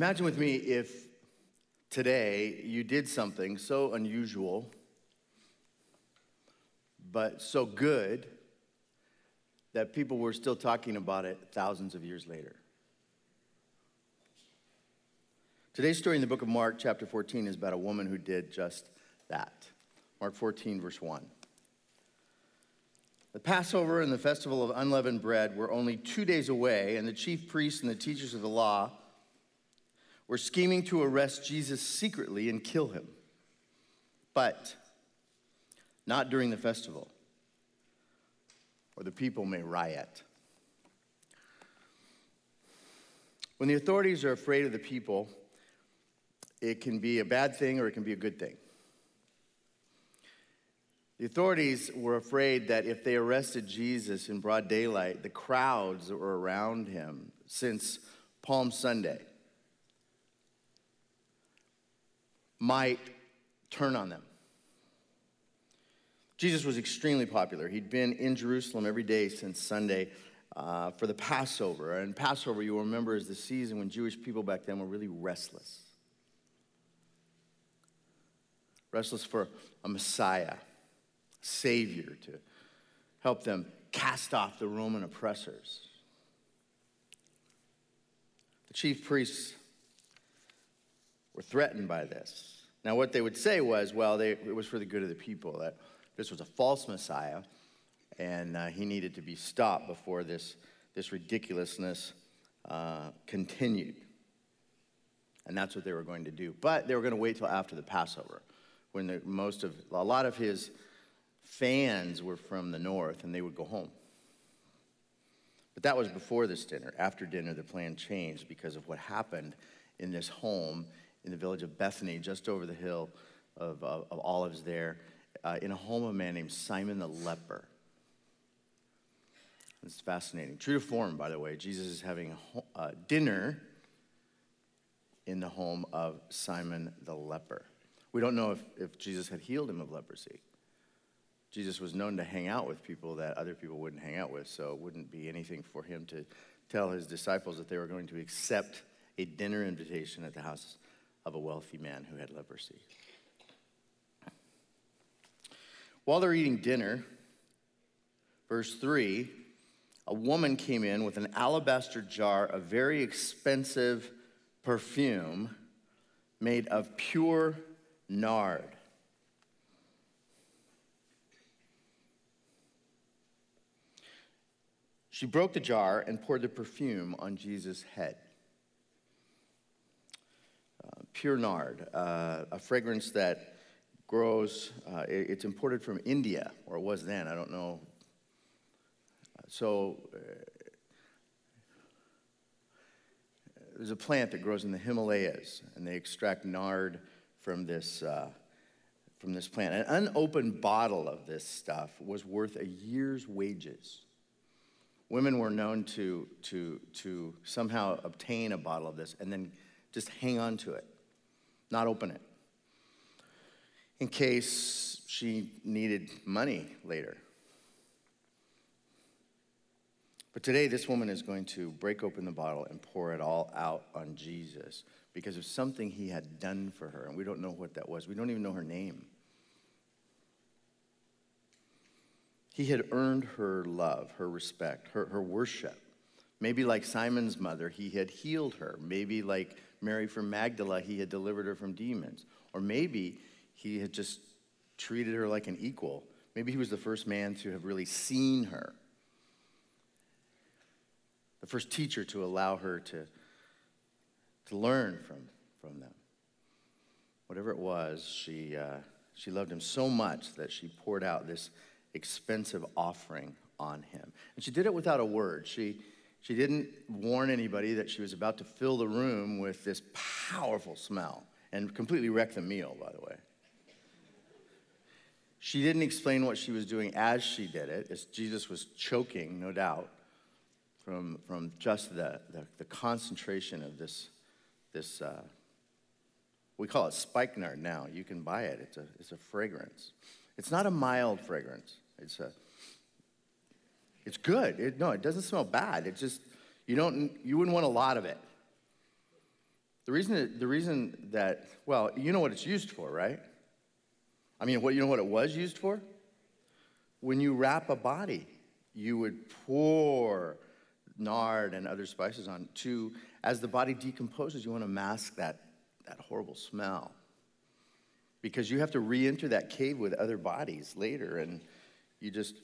Imagine with me if today you did something so unusual, but so good that people were still talking about it thousands of years later. Today's story in the book of Mark, chapter 14, is about a woman who did just that. Mark 14, verse 1. The Passover and the festival of unleavened bread were only two days away, and the chief priests and the teachers of the law were scheming to arrest Jesus secretly and kill him. But not during the festival, or the people may riot. When the authorities are afraid of the people, it can be a bad thing or it can be a good thing. The authorities were afraid that if they arrested Jesus in broad daylight, the crowds that were around him since Palm Sunday might turn on them. Jesus was extremely popular. He'd been in Jerusalem every day since Sunday uh, for the Passover. And Passover, you'll remember, is the season when Jewish people back then were really restless. Restless for a Messiah Savior to help them cast off the Roman oppressors. The chief priests were threatened by this. Now, what they would say was, well, they, it was for the good of the people, that this was a false Messiah, and uh, he needed to be stopped before this, this ridiculousness uh, continued. And that's what they were going to do. But they were going to wait till after the Passover, when the, most of, a lot of his fans were from the north and they would go home. But that was before this dinner. After dinner, the plan changed because of what happened in this home in the village of Bethany, just over the hill of, of, of Olives there, uh, in a home of a man named Simon the leper. It's fascinating. True to form, by the way, Jesus is having a uh, dinner in the home of Simon the leper. We don't know if, if Jesus had healed him of leprosy. Jesus was known to hang out with people that other people wouldn't hang out with, so it wouldn't be anything for him to tell his disciples that they were going to accept a dinner invitation at the house of a wealthy man who had leprosy. While they're eating dinner, verse 3, a woman came in with an alabaster jar of very expensive perfume made of pure nard. She broke the jar and poured the perfume on Jesus' head. Pure nard, uh, a fragrance that grows, uh, it, it's imported from India, or it was then, I don't know. So uh, there's a plant that grows in the Himalayas, and they extract nard from this, uh, from this plant. An unopened bottle of this stuff was worth a year's wages women were known to, to, to somehow obtain a bottle of this and then just hang on to it, not open it, in case she needed money later. But today, this woman is going to break open the bottle and pour it all out on Jesus because of something he had done for her. And we don't know what that was. We don't even know her name. He had earned her love, her respect, her, her worship. Maybe like Simon's mother, he had healed her. Maybe like Mary from Magdala, he had delivered her from demons. Or maybe he had just treated her like an equal. Maybe he was the first man to have really seen her, the first teacher to allow her to, to learn from, from them. Whatever it was, she, uh, she loved him so much that she poured out this expensive offering on him. And she did it without a word. She, she didn't warn anybody that she was about to fill the room with this powerful smell and completely wreck the meal, by the way. She didn't explain what she was doing as she did it, as Jesus was choking, no doubt, from, from just the, the, the concentration of this, this uh, we call it spikenard now. You can buy it, it's a, it's a fragrance. It's not a mild fragrance. It's a it's good. It, no, it doesn't smell bad. It just you don't you wouldn't want a lot of it. The reason, the reason that, well, you know what it's used for, right? I mean, what, you know what it was used for? When you wrap a body, you would pour nard and other spices on to, as the body decomposes, you want to mask that, that horrible smell. Because you have to re enter that cave with other bodies later, and you just.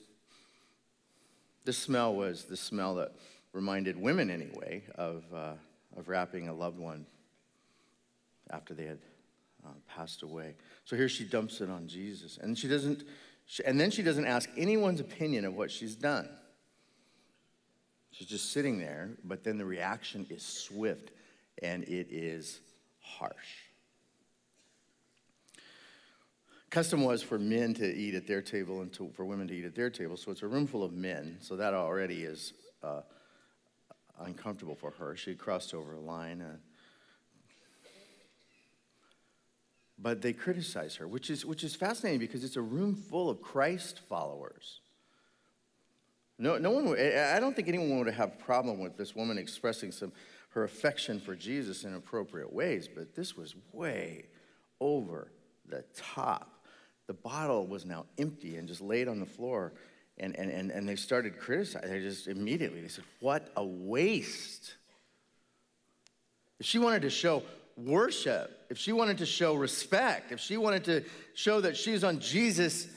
This smell was the smell that reminded women, anyway, of, uh, of wrapping a loved one after they had uh, passed away. So here she dumps it on Jesus. And she doesn't, she, and then she doesn't ask anyone's opinion of what she's done. She's just sitting there, but then the reaction is swift and it is harsh. Custom was for men to eat at their table and to, for women to eat at their table. So it's a room full of men. So that already is uh, uncomfortable for her. She crossed over a line. Uh, but they criticize her, which is, which is fascinating because it's a room full of Christ followers. No, no one I don't think anyone would have a problem with this woman expressing some, her affection for Jesus in appropriate ways, but this was way over the top. The bottle was now empty and just laid on the floor, and, and, and, and they started criticizing. They just immediately, they said, What a waste. If she wanted to show worship, if she wanted to show respect, if she wanted to show that she's on Jesus'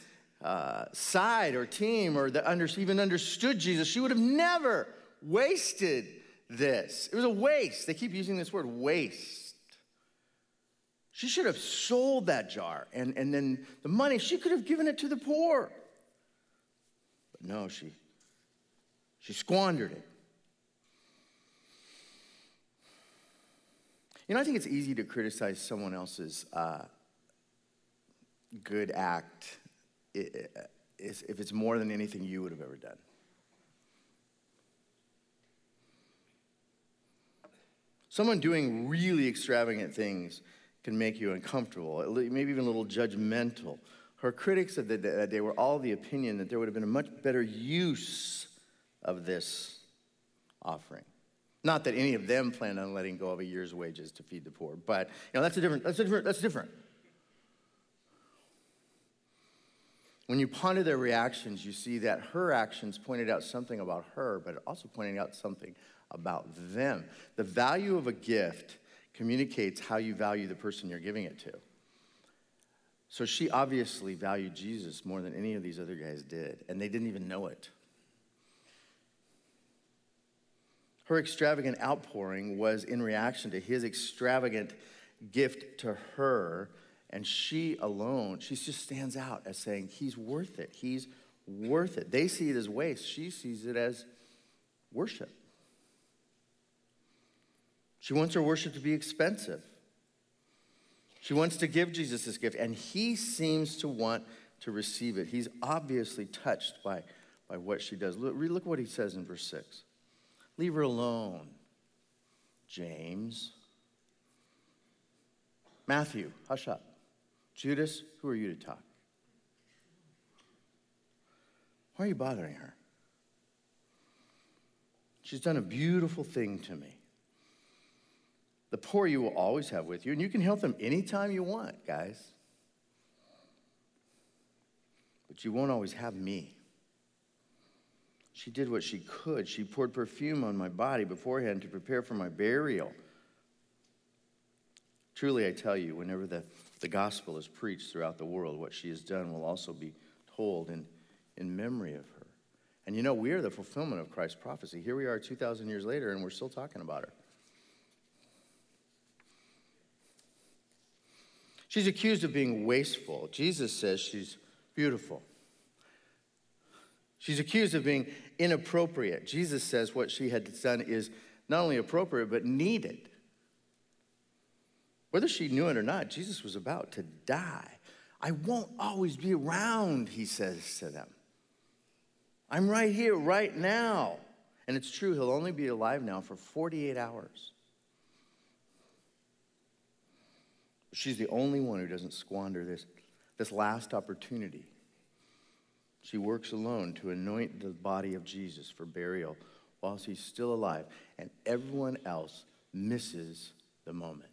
uh, side or team or that under, even understood Jesus, she would have never wasted this. It was a waste. They keep using this word waste. She should have sold that jar and, and then the money, she could have given it to the poor. But no, she, she squandered it. You know, I think it's easy to criticize someone else's uh, good act if it's more than anything you would have ever done. Someone doing really extravagant things can make you uncomfortable, maybe even a little judgmental. Her critics said that they were all the opinion that there would have been a much better use of this offering. Not that any of them planned on letting go of a year's wages to feed the poor, but you know that's a different. That's a different. That's different. When you ponder their reactions, you see that her actions pointed out something about her, but also pointing out something about them. The value of a gift communicates how you value the person you're giving it to. So she obviously valued Jesus more than any of these other guys did, and they didn't even know it. Her extravagant outpouring was in reaction to his extravagant gift to her. And she alone, she just stands out as saying, He's worth it. He's worth it. They see it as waste. She sees it as worship. She wants her worship to be expensive. She wants to give Jesus this gift, and he seems to want to receive it. He's obviously touched by, by what she does. Look, look what he says in verse 6. Leave her alone, James. Matthew, hush up. Judas, who are you to talk? Why are you bothering her? She's done a beautiful thing to me. The poor you will always have with you, and you can help them anytime you want, guys. But you won't always have me. She did what she could. She poured perfume on my body beforehand to prepare for my burial. Truly, I tell you, whenever the, the gospel is preached throughout the world, what she has done will also be told in, in memory of her. And you know, we are the fulfillment of Christ's prophecy. Here we are 2,000 years later, and we're still talking about her. She's accused of being wasteful. Jesus says she's beautiful. She's accused of being inappropriate. Jesus says what she had done is not only appropriate, but needed. Whether she knew it or not, Jesus was about to die. I won't always be around, he says to them. I'm right here, right now. And it's true, he'll only be alive now for 48 hours. She's the only one who doesn't squander this, this last opportunity. She works alone to anoint the body of Jesus for burial whilst he's still alive, and everyone else misses the moment.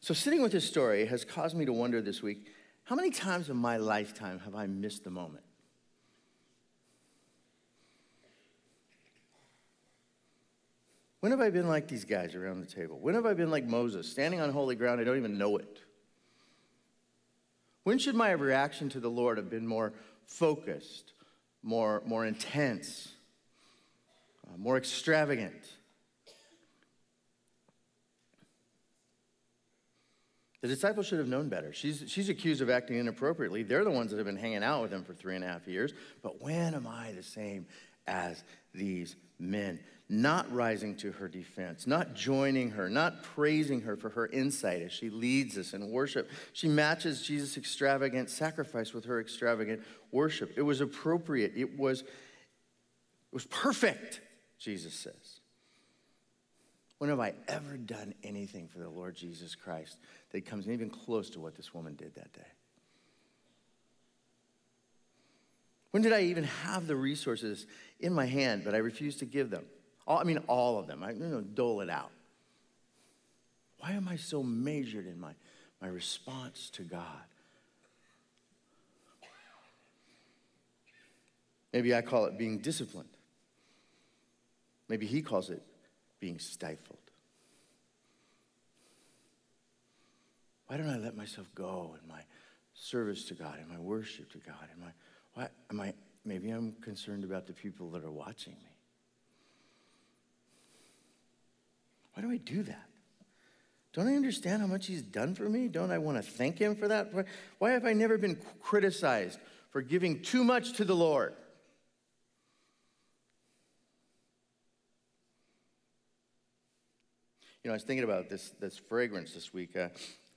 So, sitting with this story has caused me to wonder this week how many times in my lifetime have I missed the moment? When have I been like these guys around the table? When have I been like Moses, standing on holy ground? I don't even know it. When should my reaction to the Lord have been more focused, more, more intense, uh, more extravagant? The disciples should have known better. She's, she's accused of acting inappropriately. They're the ones that have been hanging out with him for three and a half years. But when am I the same as these men? Not rising to her defense, not joining her, not praising her for her insight as she leads us in worship. She matches Jesus' extravagant sacrifice with her extravagant worship. It was appropriate, it was, it was perfect, Jesus says. When have I ever done anything for the Lord Jesus Christ that comes even close to what this woman did that day? When did I even have the resources in my hand, but I refused to give them? All, I mean, all of them. I you know, dole it out. Why am I so measured in my, my response to God? Maybe I call it being disciplined. Maybe he calls it being stifled? Why don't I let myself go in my service to God, in my worship to God? In my, why am I, maybe I'm concerned about the people that are watching me. Why do I do that? Don't I understand how much he's done for me? Don't I want to thank him for that? Why have I never been criticized for giving too much to the Lord? You know, I was thinking about this, this fragrance this week. Uh,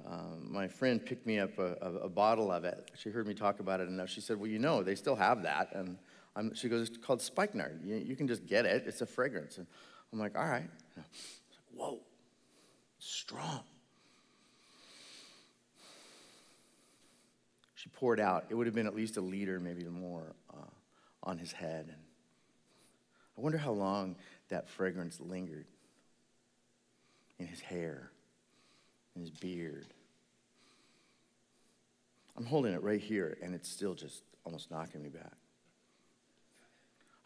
um, my friend picked me up a, a, a, bottle of it. She heard me talk about it enough. She said, Well, you know, they still have that. And I'm, she goes, It's called Spikenard. You, you, can just get it, it's a fragrance. And I'm like, All right. Whoa, strong. She poured out. It would have been at least a liter, maybe more, uh, on his head. And I wonder how long that fragrance lingered in his hair, in his beard. I'm holding it right here, and it's still just almost knocking me back.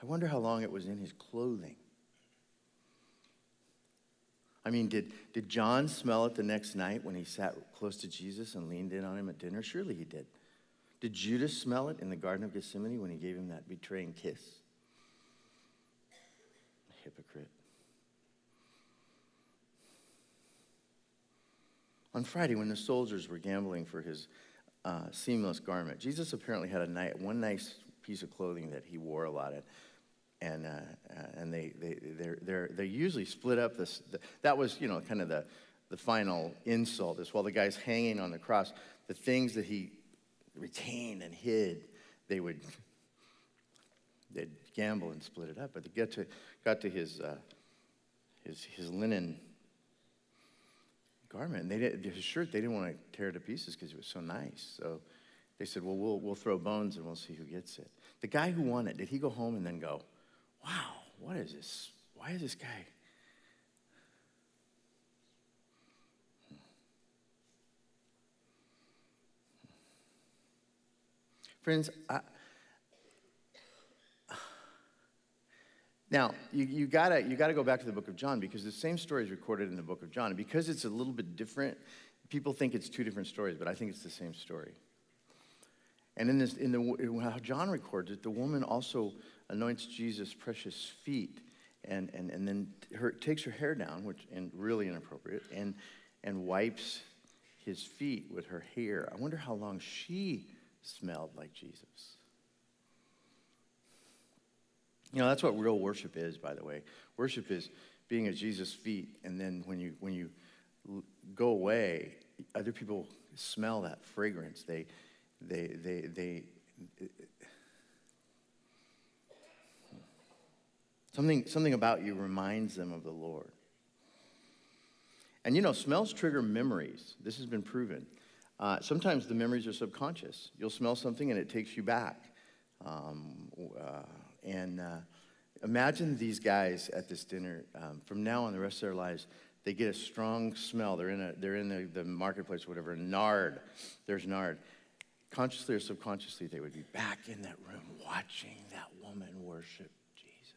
I wonder how long it was in his clothing. I mean, did, did John smell it the next night when he sat close to Jesus and leaned in on him at dinner? Surely he did. Did Judas smell it in the Garden of Gethsemane when he gave him that betraying kiss? Hypocrite. On Friday, when the soldiers were gambling for his uh, seamless garment, Jesus apparently had a night, one nice piece of clothing that he wore a lot. Of, and uh, uh, and they they they're, they're, they usually split up this. That was you know kind of the the final insult is while the guy's hanging on the cross, the things that he retained and hid, they would they'd gamble and split it up. But they got to got to his uh, his his linen garment. And they did, his shirt, they didn't want to tear it to pieces because it was so nice. So they said, well, well, we'll throw bones and we'll see who gets it. The guy who won it, did he go home and then go, wow, what is this? Why is this guy? Friends, I, Now, you, you, gotta, you gotta go back to the book of John because the same story is recorded in the book of John. And because it's a little bit different, people think it's two different stories, but I think it's the same story. And in, this, in, the, how John records it, the woman also anoints Jesus' precious feet and, and, and then her, takes her hair down, which and really inappropriate, and, and wipes his feet with her hair. I wonder how long she smelled like Jesus. You know, that's what real worship is, by the way. Worship is being at Jesus' feet, and then when you when you go away, other people smell that fragrance. They they they they something something about you reminds them of the Lord. And you know, smells trigger memories. This has been proven. Uh, sometimes the memories are subconscious. You'll smell something and it takes you back. Um, uh, and uh, imagine these guys at this dinner um, from now on the rest of their lives they get a strong smell. They're in, a, they're in the, the marketplace, whatever. Nard, there's nard. Consciously or subconsciously, they would be back in that room watching that woman worship Jesus.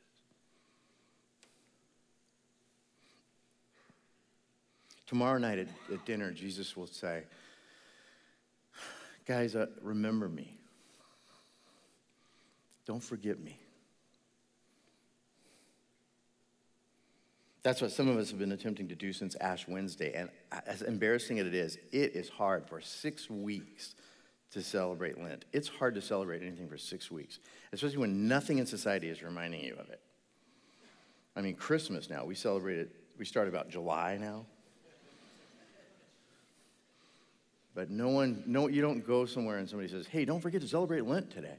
Tomorrow night at, at dinner, Jesus will say, Guys, uh, remember me. Don't forget me. That's what some of us have been attempting to do since Ash Wednesday. And as embarrassing as it is, it is hard for six weeks to celebrate Lent. It's hard to celebrate anything for six weeks, especially when nothing in society is reminding you of it. I mean, Christmas now, we celebrate it, we start about July now. But no one, no, you don't go somewhere and somebody says, hey, don't forget to celebrate Lent today.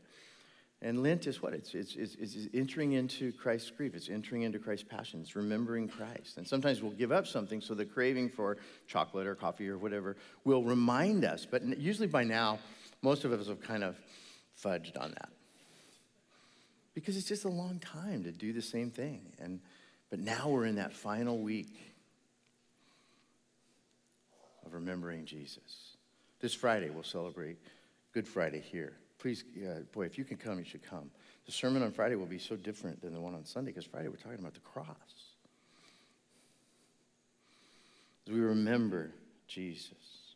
And Lent is what? It's, it's, it's, it's, entering into Christ's grief. It's entering into Christ's passion. It's remembering Christ. And sometimes we'll give up something so the craving for chocolate or coffee or whatever will remind us. But usually by now, most of us have kind of fudged on that. Because it's just a long time to do the same thing. And, but now we're in that final week of remembering Jesus. This Friday, we'll celebrate Good Friday here please, yeah, boy, if you can come, you should come. The sermon on Friday will be so different than the one on Sunday because Friday we're talking about the cross. As we remember Jesus.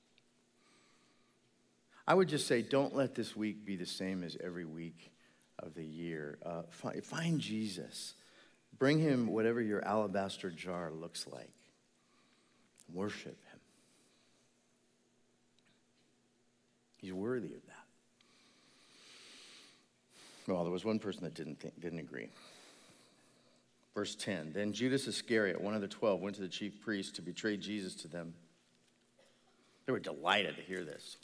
I would just say, don't let this week be the same as every week of the year. Uh, find, find Jesus. Bring him whatever your alabaster jar looks like. Worship him. He's worthy of that. Well, there was one person that didn't, think, didn't agree. Verse 10 Then Judas Iscariot, one of the twelve, went to the chief priests to betray Jesus to them. They were delighted to hear this.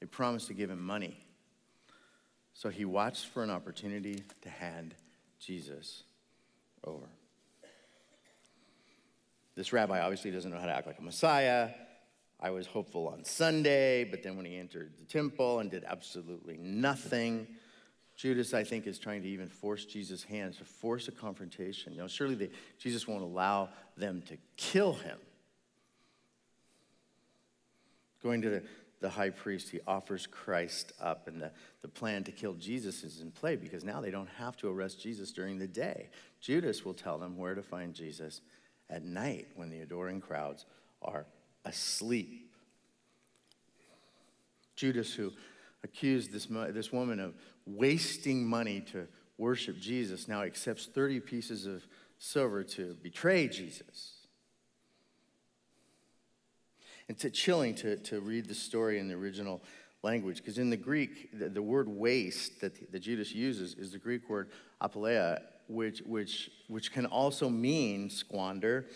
They promised to give him money. So he watched for an opportunity to hand Jesus over. This rabbi obviously doesn't know how to act like a Messiah. I was hopeful on Sunday, but then when he entered the temple and did absolutely nothing, Judas, I think, is trying to even force Jesus' hands, to force a confrontation. You know, surely they, Jesus won't allow them to kill him. Going to the, the high priest, he offers Christ up, and the, the plan to kill Jesus is in play because now they don't have to arrest Jesus during the day. Judas will tell them where to find Jesus at night when the adoring crowds are asleep. Judas, who accused this, this woman of wasting money to worship Jesus now accepts 30 pieces of silver to betray Jesus. It's chilling to, to read the story in the original language because in the Greek, the, the, word waste that, that Judas uses is the Greek word apoleia, which, which, which can also mean squander,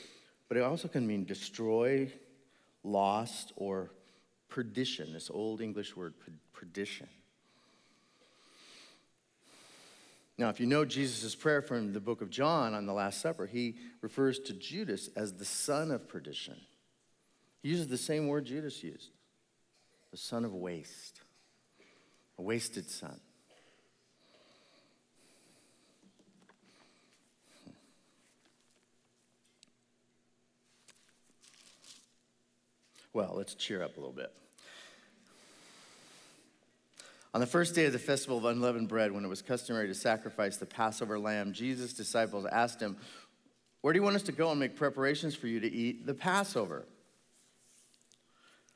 but it also can mean destroy, lost, or perdition, this old English word, perdition. Now, if you know Jesus' prayer from the book of John on the Last Supper, he refers to Judas as the son of perdition. He uses the same word Judas used the son of waste, a wasted son. Well, let's cheer up a little bit. On the first day of the festival of unleavened bread, when it was customary to sacrifice the Passover lamb, Jesus' disciples asked him, Where do you want us to go and make preparations for you to eat the Passover?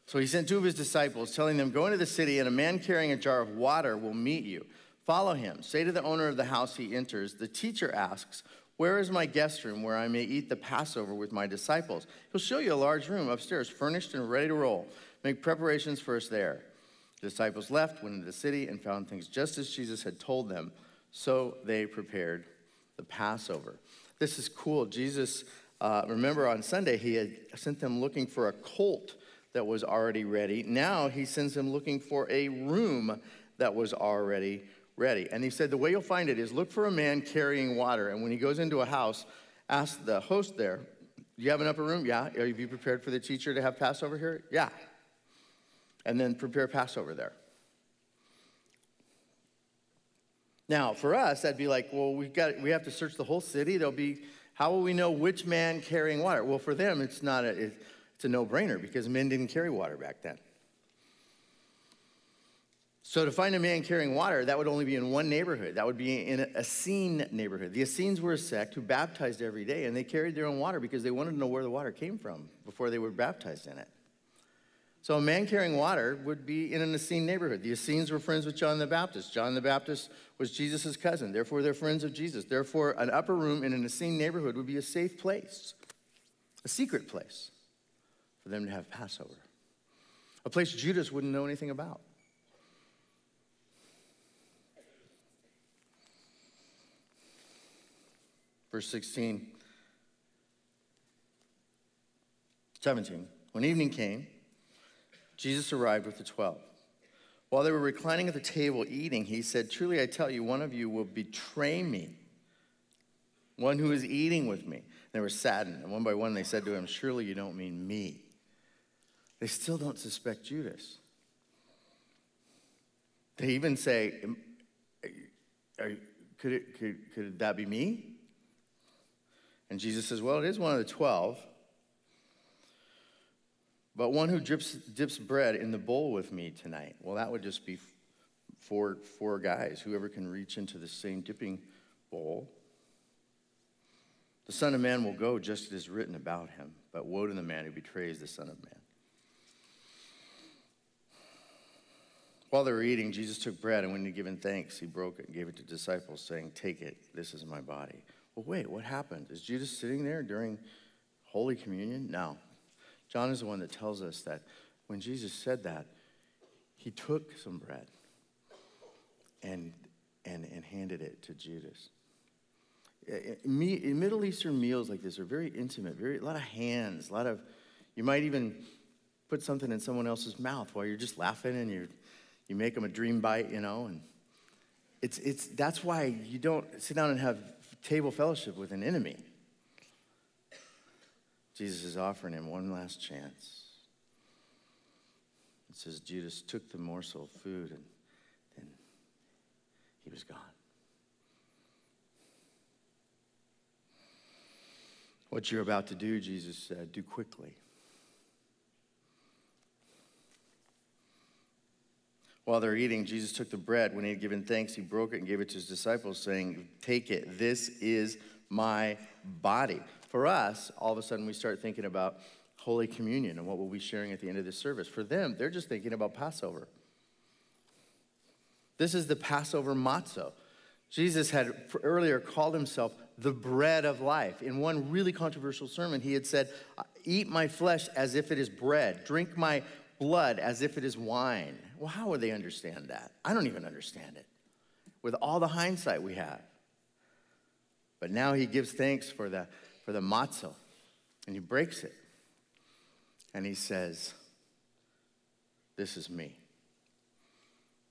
So he sent two of his disciples, telling them, Go into the city, and a man carrying a jar of water will meet you. Follow him. Say to the owner of the house he enters, The teacher asks, Where is my guest room where I may eat the Passover with my disciples? He'll show you a large room upstairs, furnished and ready to roll. Make preparations for us there. The disciples left, went into the city, and found things just as Jesus had told them. So they prepared the Passover. This is cool. Jesus, uh, remember on Sunday, he had sent them looking for a colt that was already ready. Now he sends them looking for a room that was already ready. And he said, The way you'll find it is look for a man carrying water. And when he goes into a house, ask the host there, Do you have an upper room? Yeah. Are you prepared for the teacher to have Passover here? Yeah and then prepare Passover there. Now, for us, that'd be like, well, we've got, we have to search the whole city. There'll be How will we know which man carrying water? Well, for them, it's not a, it's a no-brainer because men didn't carry water back then. So to find a man carrying water, that would only be in one neighborhood. That would be in a Essene neighborhood. The Essenes were a sect who baptized every day, and they carried their own water because they wanted to know where the water came from before they were baptized in it. So a man carrying water would be in an Essene neighborhood. The Essenes were friends with John the Baptist. John the Baptist was Jesus' cousin. Therefore, they're friends of Jesus. Therefore, an upper room in an Essene neighborhood would be a safe place, a secret place for them to have Passover, a place Judas wouldn't know anything about. Verse 16, 17. When evening came, Jesus arrived with the twelve. While they were reclining at the table eating, he said, Truly I tell you, one of you will betray me, one who is eating with me. They were saddened, and one by one they said to him, Surely you don't mean me. They still don't suspect Judas. They even say, could, it, could, could that be me? And Jesus says, Well, it is one of the twelve. But one who dips, dips bread in the bowl with me tonight. Well, that would just be four, four guys, whoever can reach into the same dipping bowl. The Son of Man will go just as is written about him, but woe to the man who betrays the Son of Man. While they were eating, Jesus took bread, and when he had given thanks, he broke it and gave it to disciples, saying, Take it, this is my body. Well, wait, what happened? Is Judas sitting there during Holy Communion? No. John is the one that tells us that when Jesus said that, he took some bread and, and, and handed it to Judas. Middle Eastern meals like this are very intimate, very, a lot of hands, a lot of, you might even put something in someone else's mouth while you're just laughing and you you make them a dream bite, you know, and it's, it's, that's why you don't sit down and have table fellowship with an enemy. Jesus is offering him one last chance. It says Judas took the morsel of food and then he was gone. What you're about to do, Jesus said, do quickly. While they're eating, Jesus took the bread. When he had given thanks, he broke it and gave it to his disciples, saying, Take it, this is my body. For us, all of a sudden we start thinking about Holy Communion and what we'll be sharing at the end of this service. For them, they're just thinking about Passover. This is the Passover matzo. Jesus had earlier called himself the bread of life. In one really controversial sermon, he had said, Eat my flesh as if it is bread, drink my blood as if it is wine. Well, how would they understand that? I don't even understand it with all the hindsight we have. But now he gives thanks for the, for the matzo and he breaks it. And he says, This is me.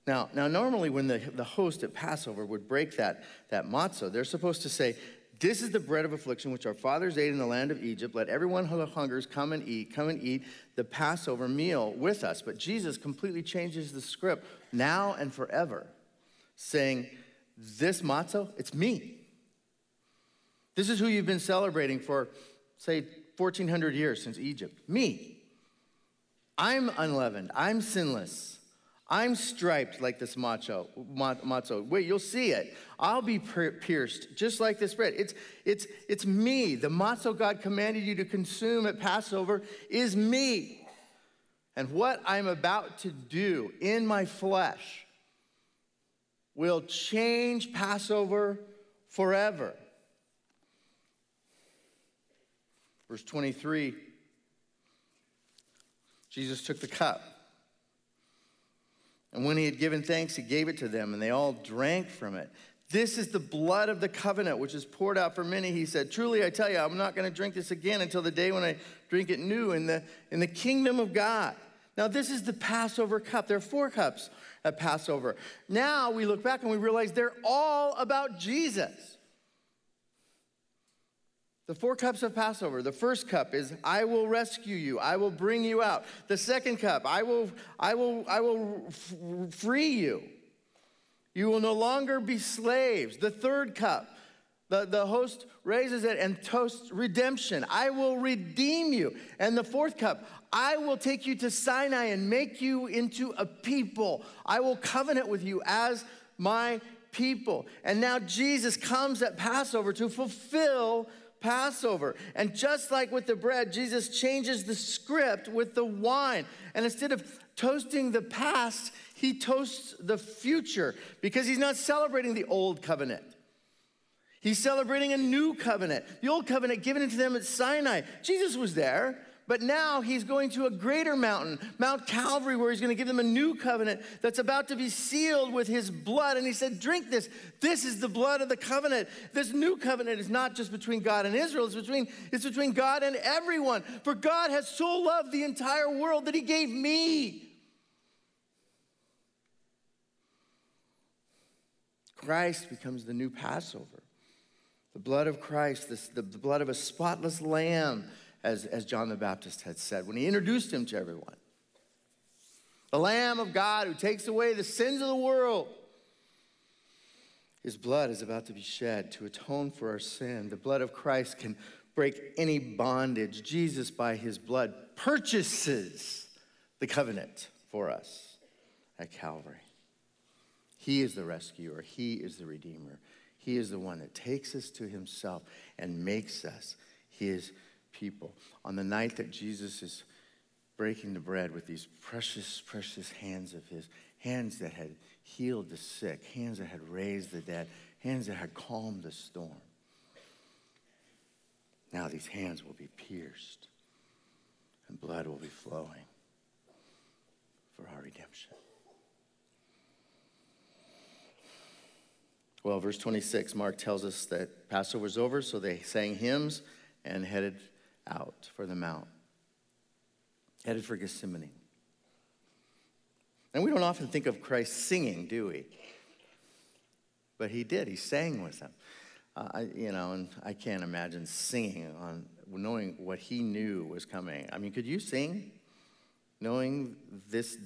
Now, now normally when the, the host at Passover would break that, that matzo, they're supposed to say, this is the bread of affliction which our fathers ate in the land of Egypt. Let everyone who hungers come and eat, come and eat the Passover meal with us. But Jesus completely changes the script now and forever, saying, This matzo, it's me. This is who you've been celebrating for, say, 1400 years since Egypt. Me. I'm unleavened. I'm sinless. I'm striped like this macho, matzo. Wait, you'll see it. I'll be pierced just like this bread. It's, it's, it's me. The matzo God commanded you to consume at Passover is me. And what I'm about to do in my flesh will change Passover forever. Verse 23 Jesus took the cup. And when he had given thanks, he gave it to them, and they all drank from it. This is the blood of the covenant, which is poured out for many. He said, Truly, I tell you, I'm not going to drink this again until the day when I drink it new in the, in the kingdom of God. Now, this is the Passover cup. There are four cups at Passover. Now we look back and we realize they're all about Jesus. The four cups of Passover. The first cup is I will rescue you. I will bring you out. The second cup, I will I will I will f- free you. You will no longer be slaves. The third cup, The, the host raises it and toasts redemption. I will redeem you. And the fourth cup, I will take you to Sinai and make you into a people. I will covenant with you as my people. And now Jesus comes at Passover to fulfill Passover. And just like with the bread, Jesus changes the script with the wine. And instead of toasting the past, he toasts the future because he's not celebrating the old covenant. He's celebrating a new covenant, the old covenant given to them at Sinai. Jesus was there, but now he's going to a greater mountain, Mount Calvary, where he's going to give them a new covenant that's about to be sealed with his blood. And he said, Drink this. This is the blood of the covenant. This new covenant is not just between God and Israel, it's between, it's between God and everyone. For God has so loved the entire world that he gave me. Christ becomes the new Passover. The blood of Christ, the, the blood of a spotless lamb as, as John the Baptist had said when he introduced him to everyone. The Lamb of God who takes away the sins of the world. His blood is about to be shed to atone for our sin. The blood of Christ can break any bondage. Jesus, by his blood, purchases the covenant for us at Calvary. He is the rescuer, He is the redeemer. He is the one that takes us to Himself and makes us His people. On the night that Jesus is breaking the bread with these precious, precious hands of his, hands that had healed the sick, hands that had raised the dead, hands that had calmed the storm. Now these hands will be pierced and blood will be flowing for our redemption. Well, verse 26, Mark tells us that Passover was over, so they sang hymns and headed out for the mount, headed for Gethsemane. And we don't often think of Christ singing, do we? But he did. He sang with them. Uh, I, you know, and I can't imagine singing on knowing what he knew was coming. I mean, could you sing knowing this?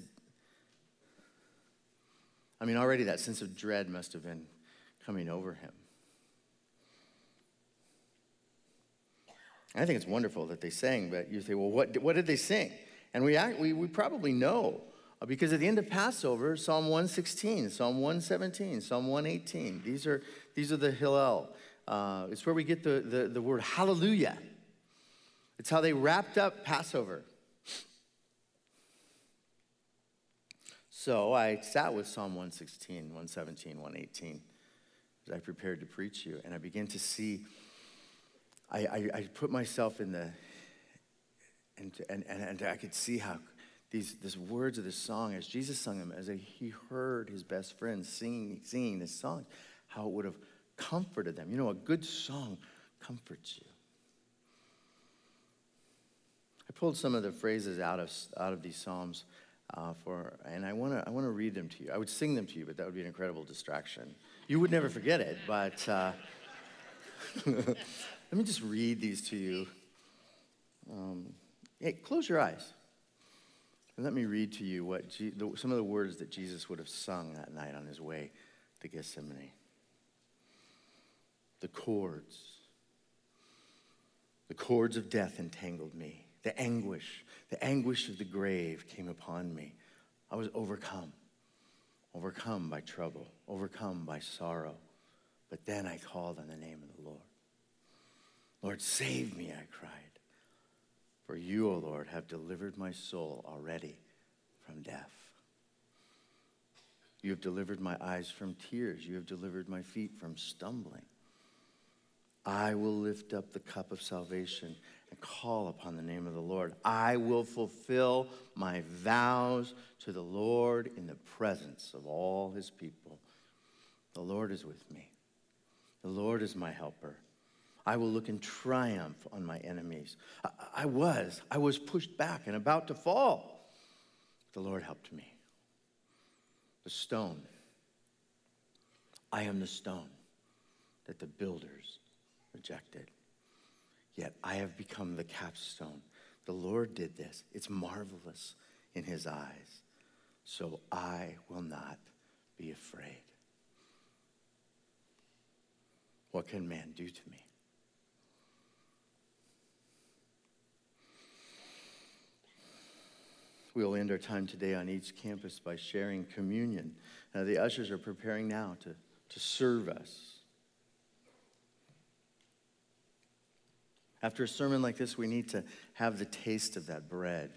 I mean, already that sense of dread must have been coming over him. I think it's wonderful that they sang, but you say, well, what, what did they sing? And we, we, we probably know uh, because at the end of Passover, Psalm 116, Psalm 117, Psalm 118, these are, these are the Hallel. Uh, it's where we get the, the, the word hallelujah. It's how they wrapped up Passover. So I sat with Psalm 116, 117, 118 as I prepared to preach you, and I began to see I, I, I put myself in the, and, and, and I could see how these, these words of this song, as Jesus sung them, as he heard his best friend singing, singing this song, how it would have comforted them. You know, a good song comforts you. I pulled some of the phrases out of, out of these Psalms uh, for, and I want to I wanna read them to you. I would sing them to you, but that would be an incredible distraction. You would never forget it, but uh, Let me just read these to you. Um, hey, close your eyes. And let me read to you what Je- the, some of the words that Jesus would have sung that night on his way to Gethsemane. The cords, the cords of death entangled me. The anguish, the anguish of the grave came upon me. I was overcome, overcome by trouble, overcome by sorrow. But then I called on the name of the Lord. Lord, save me, I cried. For you, O oh Lord, have delivered my soul already from death. You have delivered my eyes from tears. You have delivered my feet from stumbling. I will lift up the cup of salvation and call upon the name of the Lord. I will fulfill my vows to the Lord in the presence of all his people. The Lord is with me. The Lord is my helper. I will look in triumph on my enemies. I, was, I was pushed back and about to fall. The Lord helped me. The stone. I am the stone that the builders rejected. Yet I have become the capstone. The Lord did this. It's marvelous in his eyes. So I will not be afraid. What can man do to me? We'll end our time today on each campus by sharing communion. Uh, the ushers are preparing now to, to serve us. After a sermon like this, we need to have the taste of that bread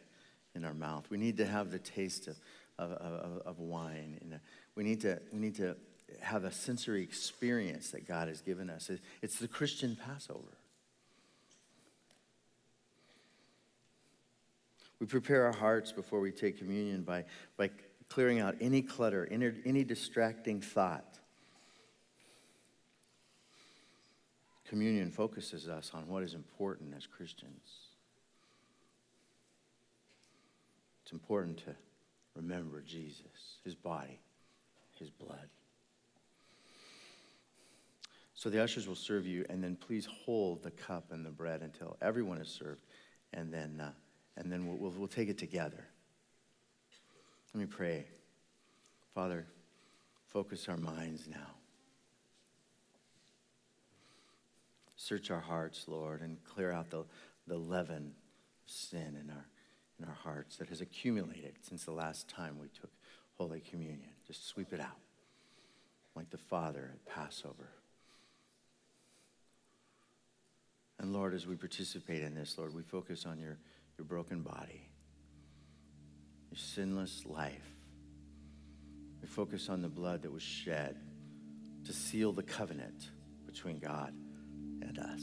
in our mouth. We need to have the taste of, of, of, of wine. And we, need to, we need to have a sensory experience that God has given us. It's the Christian Passover. We prepare our hearts before we take communion by, by clearing out any clutter, any, any distracting thought. Communion focuses us on what is important as Christians. It's important to remember Jesus, his body, his blood. So the ushers will serve you, and then please hold the cup and the bread until everyone is served, and then, uh, and then we'll, we'll, we'll take it together. Let me pray. Father, focus our minds now. Search our hearts, Lord, and clear out the, the leaven of sin in our, in our hearts that has accumulated since the last time we took Holy Communion. Just sweep it out like the Father at Passover. And Lord, as we participate in this, Lord, we focus on your, your broken body, your sinless life. We focus on the blood that was shed to seal the covenant between God and us.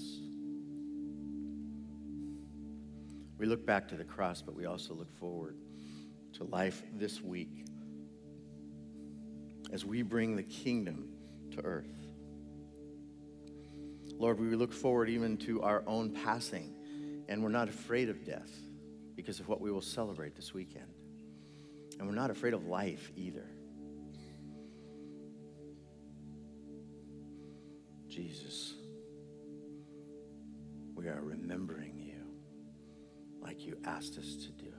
We look back to the cross, but we also look forward to life this week as we bring the kingdom to earth. Lord, we look forward even to our own passing, and we're not afraid of death because of what we will celebrate this weekend. And we're not afraid of life either. Jesus, we are remembering you like you asked us to do.